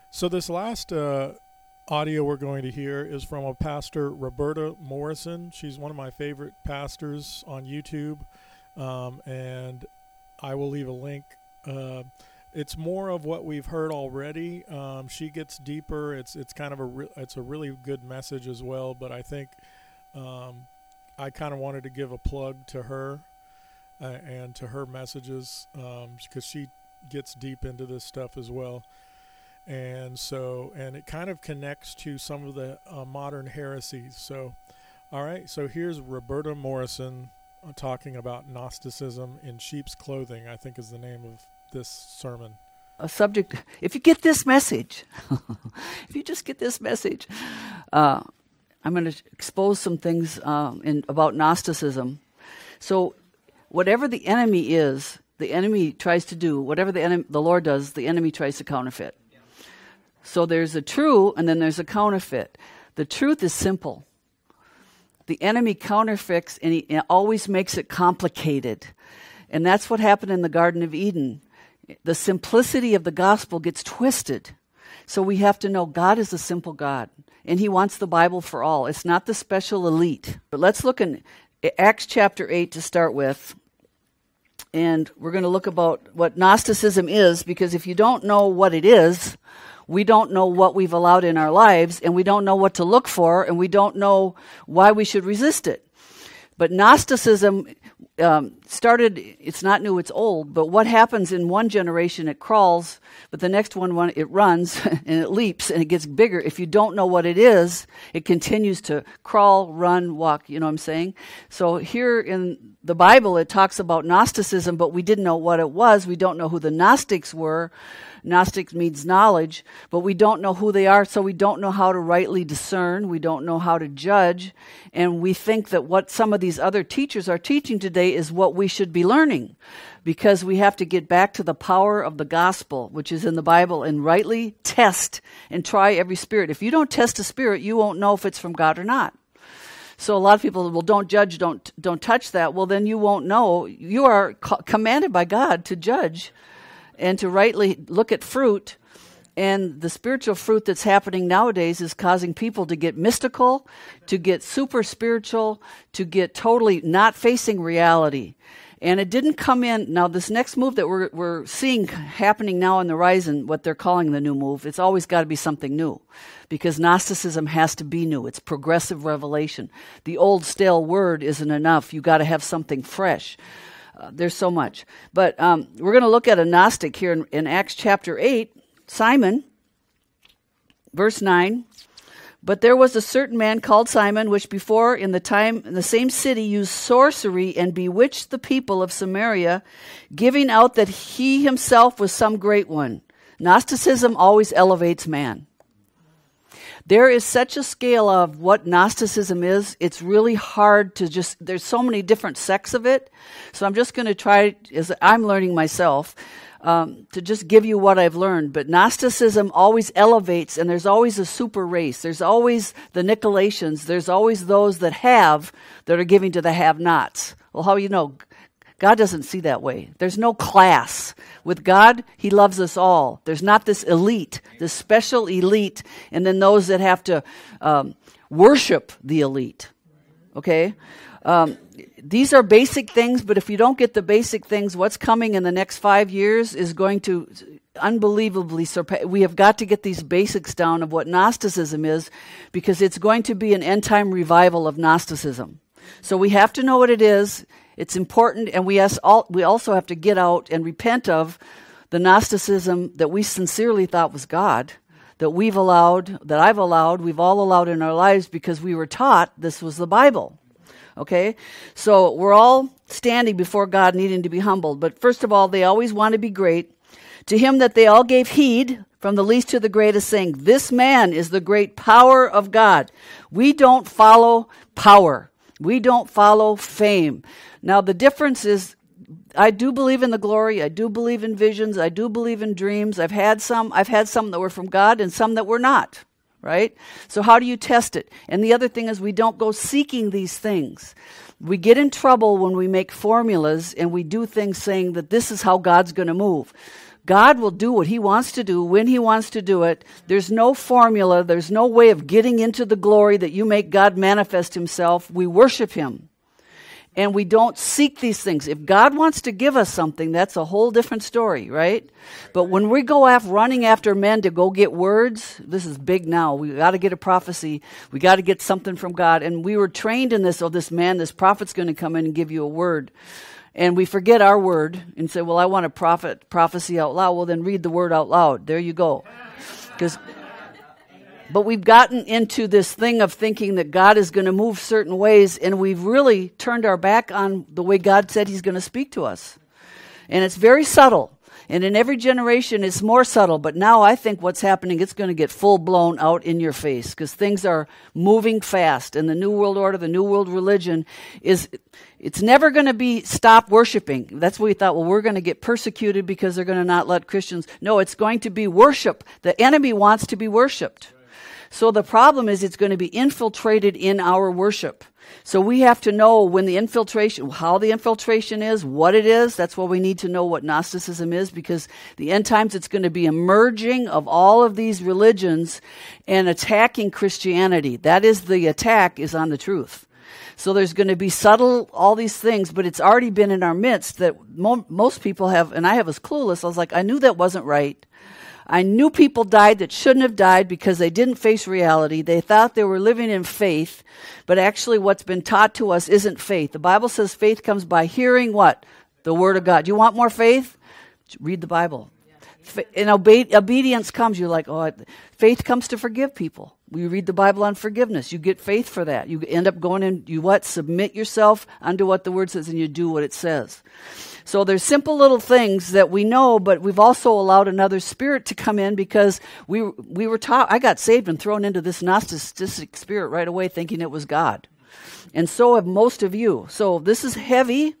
So this last uh, audio we're going to hear is from a pastor, Roberta Morrison. She's one of my favorite pastors on YouTube, um, and I will leave a link. Uh, it's more of what we've heard already. Um, she gets deeper. It's it's kind of a re- it's a really good message as well. But I think um, I kind of wanted to give a plug to her uh, and to her messages because she gets deep into this stuff as well. And so and it kind of connects to some of the uh, modern heresies. So all right, so here's Roberta Morrison uh, talking about Gnosticism in sheep's clothing. I think is the name of this sermon. a subject. If you get this message, if you just get this message, uh, I'm going to expose some things um, in, about Gnosticism. So, whatever the enemy is, the enemy tries to do. Whatever the enemy, the Lord does, the enemy tries to counterfeit. So there's a true, and then there's a counterfeit. The truth is simple. The enemy counterfeits, and he always makes it complicated. And that's what happened in the Garden of Eden. The simplicity of the gospel gets twisted. So we have to know God is a simple God, and He wants the Bible for all. It's not the special elite. But let's look in Acts chapter 8 to start with. And we're going to look about what Gnosticism is, because if you don't know what it is, we don't know what we've allowed in our lives, and we don't know what to look for, and we don't know why we should resist it. But Gnosticism um, started, it's not new, it's old, but what happens in one generation, it crawls, but the next one, one it runs and it leaps and it gets bigger. If you don't know what it is, it continues to crawl, run, walk, you know what I'm saying? So here in the Bible, it talks about Gnosticism, but we didn't know what it was. We don't know who the Gnostics were. Gnostic means knowledge, but we don't know who they are, so we don't know how to rightly discern. We don't know how to judge. And we think that what some of these other teachers are teaching today is what we should be learning. because we have to get back to the power of the gospel, which is in the Bible, and rightly test and try every spirit. If you don't test a spirit, you won't know if it's from God or not. So a lot of people, well, don't judge, don't don't touch that. Well, then you won't know. You are co- commanded by God to judge and to rightly look at fruit. And the spiritual fruit that's happening nowadays is causing people to get mystical, to get super spiritual, to get totally not facing reality. And it didn't come in. Now, this next move that we're, we're seeing happening now on the horizon, what they're calling the new move, it's always got to be something new because Gnosticism has to be new. It's progressive revelation. The old stale word isn't enough. you got to have something fresh. Uh, there's so much. But um, we're going to look at a Gnostic here in, in Acts chapter 8. Simon, verse 9. But there was a certain man called Simon, which before in the time in the same city used sorcery and bewitched the people of Samaria, giving out that he himself was some great one. Gnosticism always elevates man. There is such a scale of what Gnosticism is, it's really hard to just, there's so many different sects of it. So I'm just going to try, as I'm learning myself, um, to just give you what I've learned. But Gnosticism always elevates, and there's always a super race. There's always the Nicolaitans. There's always those that have that are giving to the have nots. Well, how you know? God doesn't see that way. There's no class. With God, He loves us all. There's not this elite, this special elite, and then those that have to um, worship the elite. Okay? Um, these are basic things, but if you don't get the basic things, what's coming in the next five years is going to unbelievably surpass. We have got to get these basics down of what Gnosticism is because it's going to be an end time revival of Gnosticism. So we have to know what it is. It's important, and we, all, we also have to get out and repent of the Gnosticism that we sincerely thought was God, that we've allowed, that I've allowed, we've all allowed in our lives because we were taught this was the Bible. Okay? So we're all standing before God needing to be humbled. But first of all, they always want to be great. To him that they all gave heed, from the least to the greatest, saying, This man is the great power of God. We don't follow power. We don't follow fame. Now, the difference is I do believe in the glory. I do believe in visions. I do believe in dreams. I've had some. I've had some that were from God and some that were not right? So, how do you test it? And the other thing is, we don't go seeking these things. We get in trouble when we make formulas and we do things saying that this is how God's going to move. God will do what He wants to do when He wants to do it. There's no formula, there's no way of getting into the glory that you make God manifest Himself. We worship Him and we don't seek these things. If God wants to give us something, that's a whole different story, right? But when we go after running after men to go get words, this is big now. We got to get a prophecy. We got to get something from God. And we were trained in this. Oh, this man, this prophet's going to come in and give you a word. And we forget our word and say, well, I want a prophet prophecy out loud. Well, then read the word out loud. There you go. Because but we've gotten into this thing of thinking that God is going to move certain ways, and we've really turned our back on the way God said He's going to speak to us. And it's very subtle. And in every generation, it's more subtle. But now I think what's happening, it's going to get full blown out in your face because things are moving fast. And the New World Order, the New World Religion is, it's never going to be stop worshiping. That's what we thought, well, we're going to get persecuted because they're going to not let Christians. No, it's going to be worship. The enemy wants to be worshiped. So the problem is it's going to be infiltrated in our worship. So we have to know when the infiltration, how the infiltration is, what it is. That's why we need to know what Gnosticism is because the end times it's going to be a merging of all of these religions and attacking Christianity. That is the attack is on the truth. So there's going to be subtle, all these things, but it's already been in our midst that mo- most people have, and I have as clueless. I was like, I knew that wasn't right. I knew people died that shouldn't have died because they didn't face reality. They thought they were living in faith, but actually, what's been taught to us isn't faith. The Bible says faith comes by hearing what? The Word of God. You want more faith? Read the Bible. And obe- obedience comes. You're like, oh, faith comes to forgive people. We read the Bible on forgiveness. You get faith for that. You end up going in, you what? Submit yourself unto what the Word says and you do what it says. So there's simple little things that we know, but we've also allowed another spirit to come in because we we were taught. I got saved and thrown into this Gnostic spirit right away, thinking it was God, and so have most of you. So this is heavy,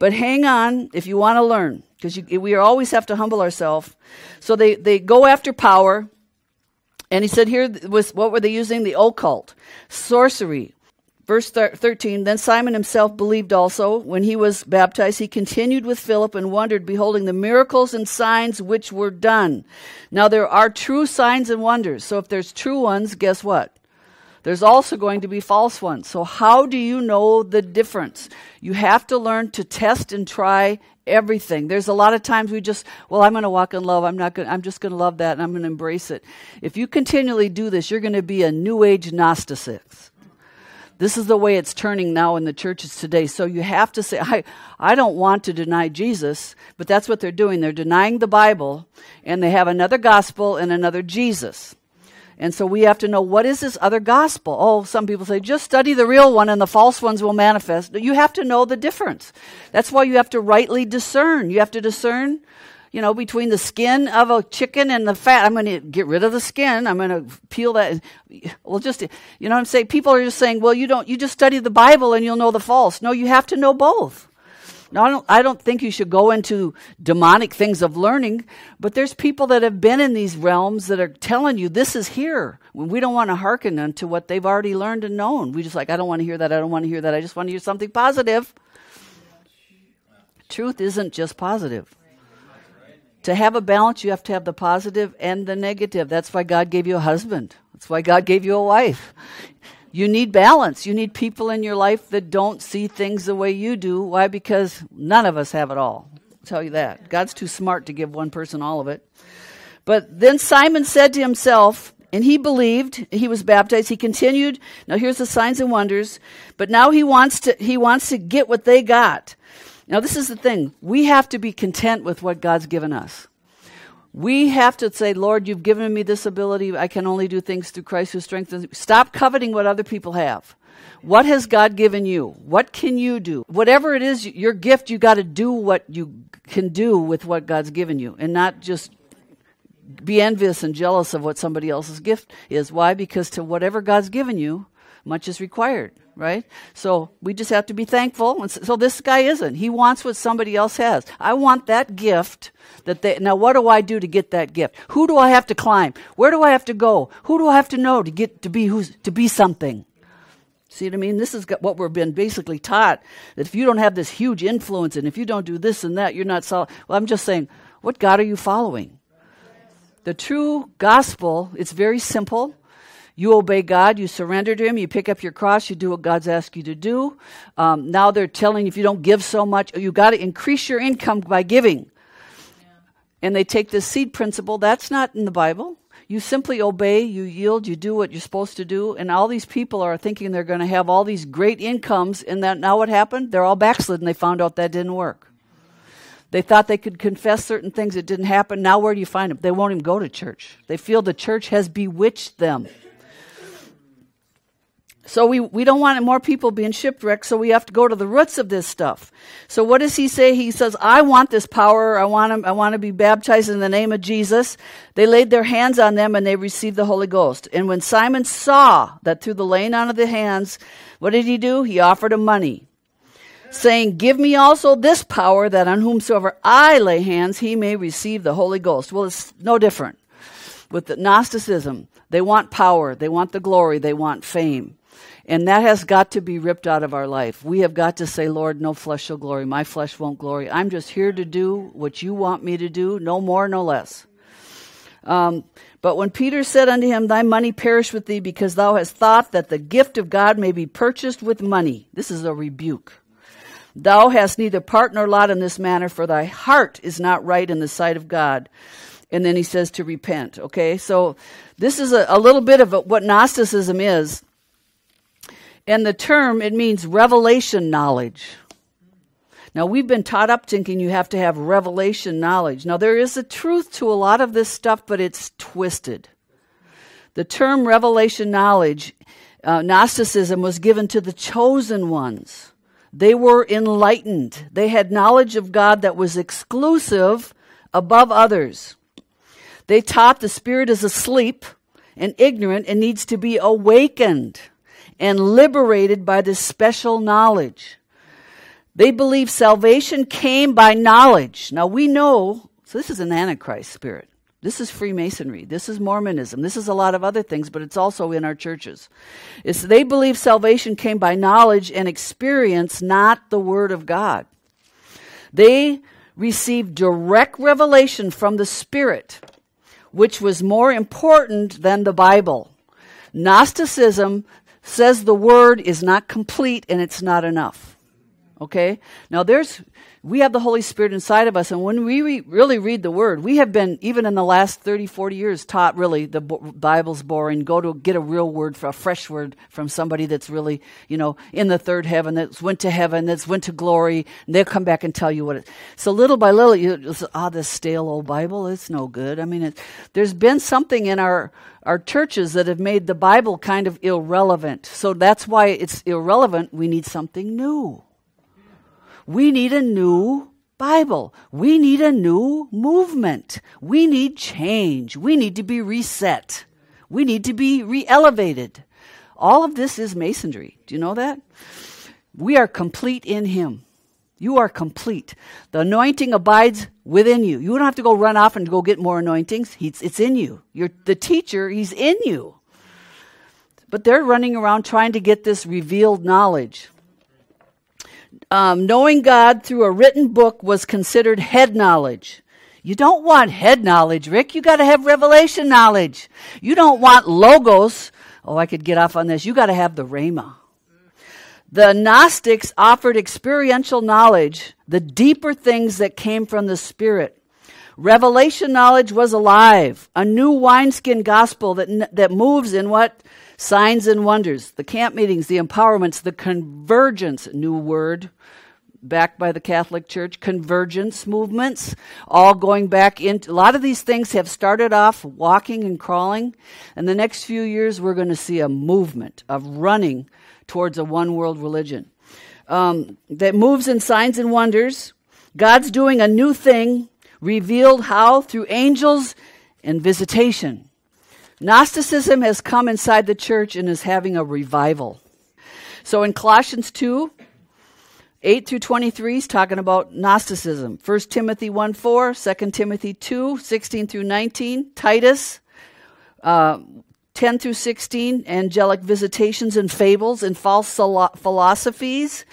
But hang on if you want to learn, because we always have to humble ourselves. So they, they go after power. And he said here was what were they using? The occult, sorcery, Verse 13 Then Simon himself believed also. When he was baptized, he continued with Philip and wondered, beholding the miracles and signs which were done. Now there are true signs and wonders. So if there's true ones, guess what? There's also going to be false ones. So how do you know the difference? You have to learn to test and try everything. There's a lot of times we just, well, I'm going to walk in love. I'm not going I'm just going to love that and I'm going to embrace it. If you continually do this, you're going to be a new age Gnostic. This is the way it's turning now in the churches today. So you have to say, I, I don't want to deny Jesus, but that's what they're doing. They're denying the Bible, and they have another gospel and another Jesus. And so we have to know what is this other gospel? Oh, some people say just study the real one and the false ones will manifest. You have to know the difference. That's why you have to rightly discern. You have to discern you know, between the skin of a chicken and the fat. I'm going to get rid of the skin. I'm going to peel that. Well, just, you know I'm saying? People are just saying, well, you don't, you just study the Bible and you'll know the false. No, you have to know both. Now, I don't, I don't think you should go into demonic things of learning, but there's people that have been in these realms that are telling you this is here. When we don't want to hearken unto what they've already learned and known. We just like, I don't want to hear that. I don't want to hear that. I just want to hear something positive. Truth isn't just positive. To have a balance, you have to have the positive and the negative. That's why God gave you a husband. That's why God gave you a wife. You need balance. You need people in your life that don't see things the way you do. Why? Because none of us have it all. I'll tell you that. God's too smart to give one person all of it. But then Simon said to himself, and he believed he was baptized he continued now here's the signs and wonders but now he wants to he wants to get what they got now, this is the thing. We have to be content with what God's given us. We have to say, Lord, you've given me this ability. I can only do things through Christ who strengthens me. Stop coveting what other people have. What has God given you? What can you do? Whatever it is, your gift, you got to do what you can do with what God's given you and not just be envious and jealous of what somebody else's gift is. Why? Because to whatever God's given you, much is required right? So we just have to be thankful. And so this guy isn't. He wants what somebody else has. I want that gift that they, now what do I do to get that gift? Who do I have to climb? Where do I have to go? Who do I have to know to get to be who's, to be something? See what I mean? This is what we've been basically taught that if you don't have this huge influence and if you don't do this and that, you're not solid. Well, I'm just saying, what God are you following? The true gospel, it's very simple. You obey God, you surrender to Him, you pick up your cross, you do what God's asked you to do. Um, now they're telling you if you don't give so much, you got to increase your income by giving. Yeah. And they take this seed principle. That's not in the Bible. You simply obey, you yield, you do what you're supposed to do. And all these people are thinking they're going to have all these great incomes. And that now what happened? They're all backslidden. They found out that didn't work. They thought they could confess certain things that didn't happen. Now, where do you find them? They won't even go to church. They feel the church has bewitched them. So we, we don't want more people being shipwrecked, so we have to go to the roots of this stuff. So what does he say? He says, I want this power. I want to, I want to be baptized in the name of Jesus. They laid their hands on them and they received the Holy Ghost. And when Simon saw that through the laying on of the hands, what did he do? He offered him money, saying, Give me also this power that on whomsoever I lay hands, he may receive the Holy Ghost. Well, it's no different with the Gnosticism. They want power, they want the glory, they want fame. And that has got to be ripped out of our life. We have got to say, Lord, no flesh shall glory. My flesh won't glory. I'm just here to do what you want me to do, no more, no less. Um, but when Peter said unto him, Thy money perish with thee, because thou hast thought that the gift of God may be purchased with money. This is a rebuke. Thou hast neither part nor lot in this manner, for thy heart is not right in the sight of God. And then he says to repent. Okay, so this is a, a little bit of a, what Gnosticism is. And the term, it means revelation knowledge. Now, we've been taught up thinking you have to have revelation knowledge. Now, there is a truth to a lot of this stuff, but it's twisted. The term revelation knowledge, uh, Gnosticism, was given to the chosen ones. They were enlightened, they had knowledge of God that was exclusive above others. They taught the Spirit is asleep and ignorant and needs to be awakened and liberated by this special knowledge. They believe salvation came by knowledge. Now we know, so this is an Antichrist spirit. This is Freemasonry. This is Mormonism. This is a lot of other things, but it's also in our churches. It's, they believe salvation came by knowledge and experience, not the Word of God. They received direct revelation from the Spirit, which was more important than the Bible. Gnosticism says the Word is not complete and it's not enough. Okay? Now there's we have the Holy Spirit inside of us. And when we re- really read the Word, we have been, even in the last 30, 40 years, taught really the Bible's boring. Go to get a real word, for a fresh word from somebody that's really, you know, in the third heaven, that's went to heaven, that's went to glory, and they'll come back and tell you what it So little by little, you ah, this stale old Bible, it's no good. I mean, it, there's been something in our, our churches that have made the Bible kind of irrelevant. So that's why it's irrelevant. We need something new. We need a new Bible. We need a new movement. We need change. We need to be reset. We need to be re elevated. All of this is masonry. Do you know that? We are complete in Him. You are complete. The anointing abides within you. You don't have to go run off and go get more anointings. He's, it's in you. You're the teacher, He's in you. But they're running around trying to get this revealed knowledge um, knowing God through a written book was considered head knowledge. You don't want head knowledge, Rick. You got to have revelation knowledge. You don't want logos. Oh, I could get off on this. You got to have the Rhema. The Gnostics offered experiential knowledge, the deeper things that came from the Spirit. Revelation knowledge was alive, a new wineskin gospel that, that moves in what? Signs and wonders, the camp meetings, the empowerments, the convergence, new word, backed by the Catholic Church, convergence movements, all going back into a lot of these things have started off walking and crawling. And the next few years, we're going to see a movement of running towards a one world religion um, that moves in signs and wonders. God's doing a new thing, revealed how? Through angels and visitation. Gnosticism has come inside the church and is having a revival. So in Colossians 2, 8 through 23 is talking about Gnosticism. 1 Timothy 1 4, 2 Timothy 2, 16 through 19, Titus uh, 10 through 16, angelic visitations and fables and false philosophies.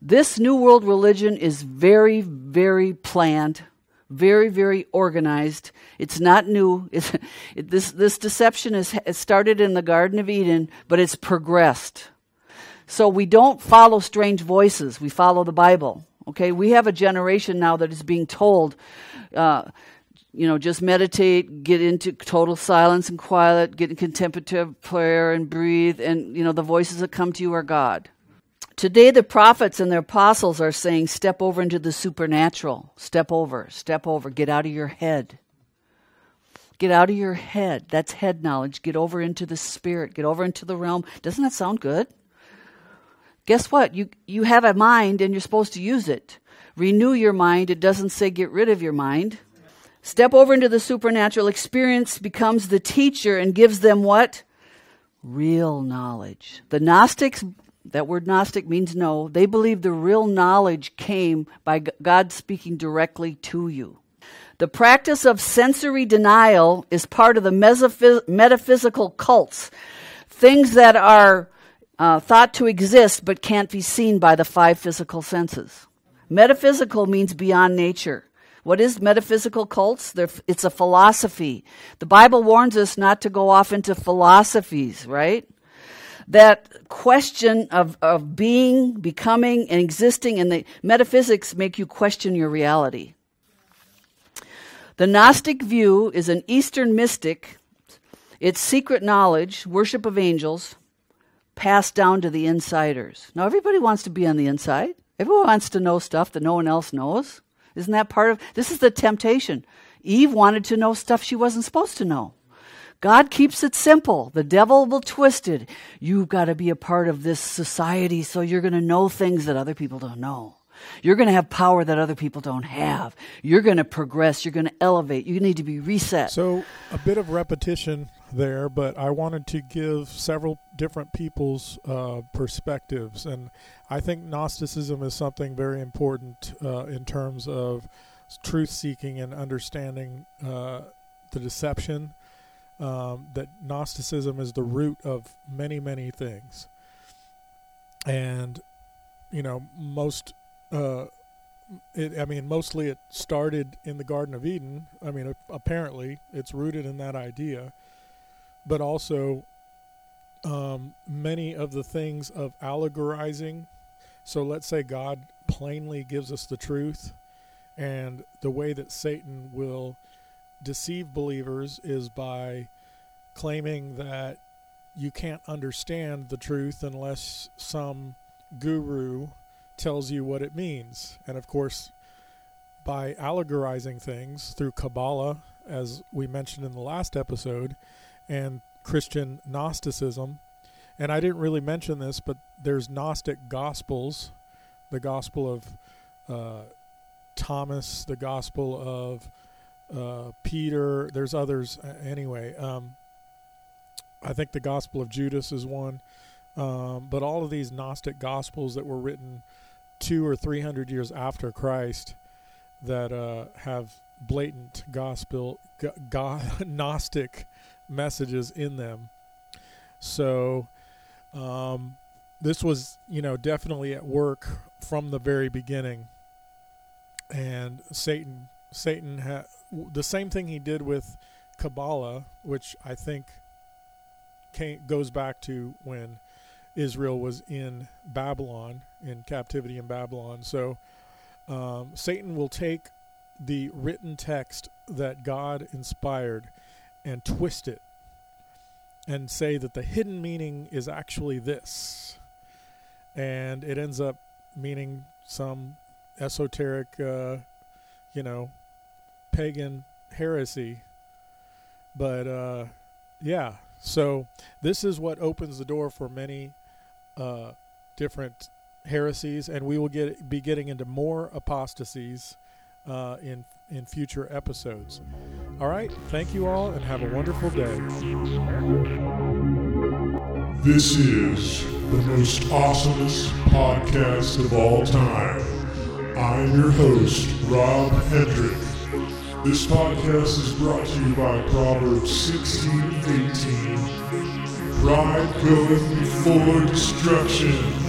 This New World religion is very, very planned, very, very organized. It's not new. It's, it, this, this deception is, started in the Garden of Eden, but it's progressed. So we don't follow strange voices, we follow the Bible. Okay, we have a generation now that is being told, uh, you know, just meditate, get into total silence and quiet, get in contemplative prayer and breathe, and, you know, the voices that come to you are God. Today, the prophets and the apostles are saying, step over into the supernatural. Step over, step over, get out of your head. Get out of your head. That's head knowledge. Get over into the spirit. Get over into the realm. Doesn't that sound good? Guess what? You, you have a mind and you're supposed to use it. Renew your mind. It doesn't say get rid of your mind. Step over into the supernatural experience becomes the teacher and gives them what? Real knowledge. The Gnostics that word Gnostic means no. They believe the real knowledge came by God speaking directly to you. The practice of sensory denial is part of the metaphysical cults, things that are uh, thought to exist but can't be seen by the five physical senses. Metaphysical means beyond nature. What is metaphysical cults? They're, it's a philosophy. The Bible warns us not to go off into philosophies, right? that question of, of being, becoming, and existing, and the metaphysics make you question your reality. The Gnostic view is an Eastern mystic, it's secret knowledge, worship of angels, passed down to the insiders. Now, everybody wants to be on the inside. Everyone wants to know stuff that no one else knows. Isn't that part of this? Is the temptation. Eve wanted to know stuff she wasn't supposed to know. God keeps it simple. The devil will twist it. You've got to be a part of this society so you're going to know things that other people don't know. You're going to have power that other people don't have. You're going to progress. You're going to elevate. You need to be reset. So, a bit of repetition there, but I wanted to give several different people's uh, perspectives. And I think Gnosticism is something very important uh, in terms of truth seeking and understanding uh, the deception. Um, that Gnosticism is the root of many, many things. And, you know, most. Uh, it, I mean, mostly it started in the Garden of Eden. I mean, apparently it's rooted in that idea but also um, many of the things of allegorizing. So let's say God plainly gives us the truth, and the way that Satan will deceive believers is by claiming that you can't understand the truth unless some guru tells you what it means. And of course, by allegorizing things through Kabbalah, as we mentioned in the last episode, and Christian Gnosticism. And I didn't really mention this, but there's Gnostic Gospels, the Gospel of uh, Thomas, the Gospel of uh, Peter. There's others anyway. Um, I think the Gospel of Judas is one. Um, but all of these Gnostic Gospels that were written two or three hundred years after Christ that uh, have blatant gospel, go, go, Gnostic messages in them. So um, this was, you know, definitely at work from the very beginning. And Satan, Satan the same thing he did with Kabbalah, which I think came, goes back to when Israel was in Babylon, in captivity in Babylon. So um, Satan will take the written text that God inspired and twist it and say that the hidden meaning is actually this. And it ends up meaning some esoteric, uh, you know, pagan heresy. But uh, yeah, so this is what opens the door for many uh, different heresies, and we will get be getting into more apostasies uh, in in future episodes. All right, thank you all, and have a wonderful day. This is the most awesomest podcast of all time. I'm your host, Rob Hendrick. This podcast is brought to you by Proverbs 16 18. Pride goeth before destruction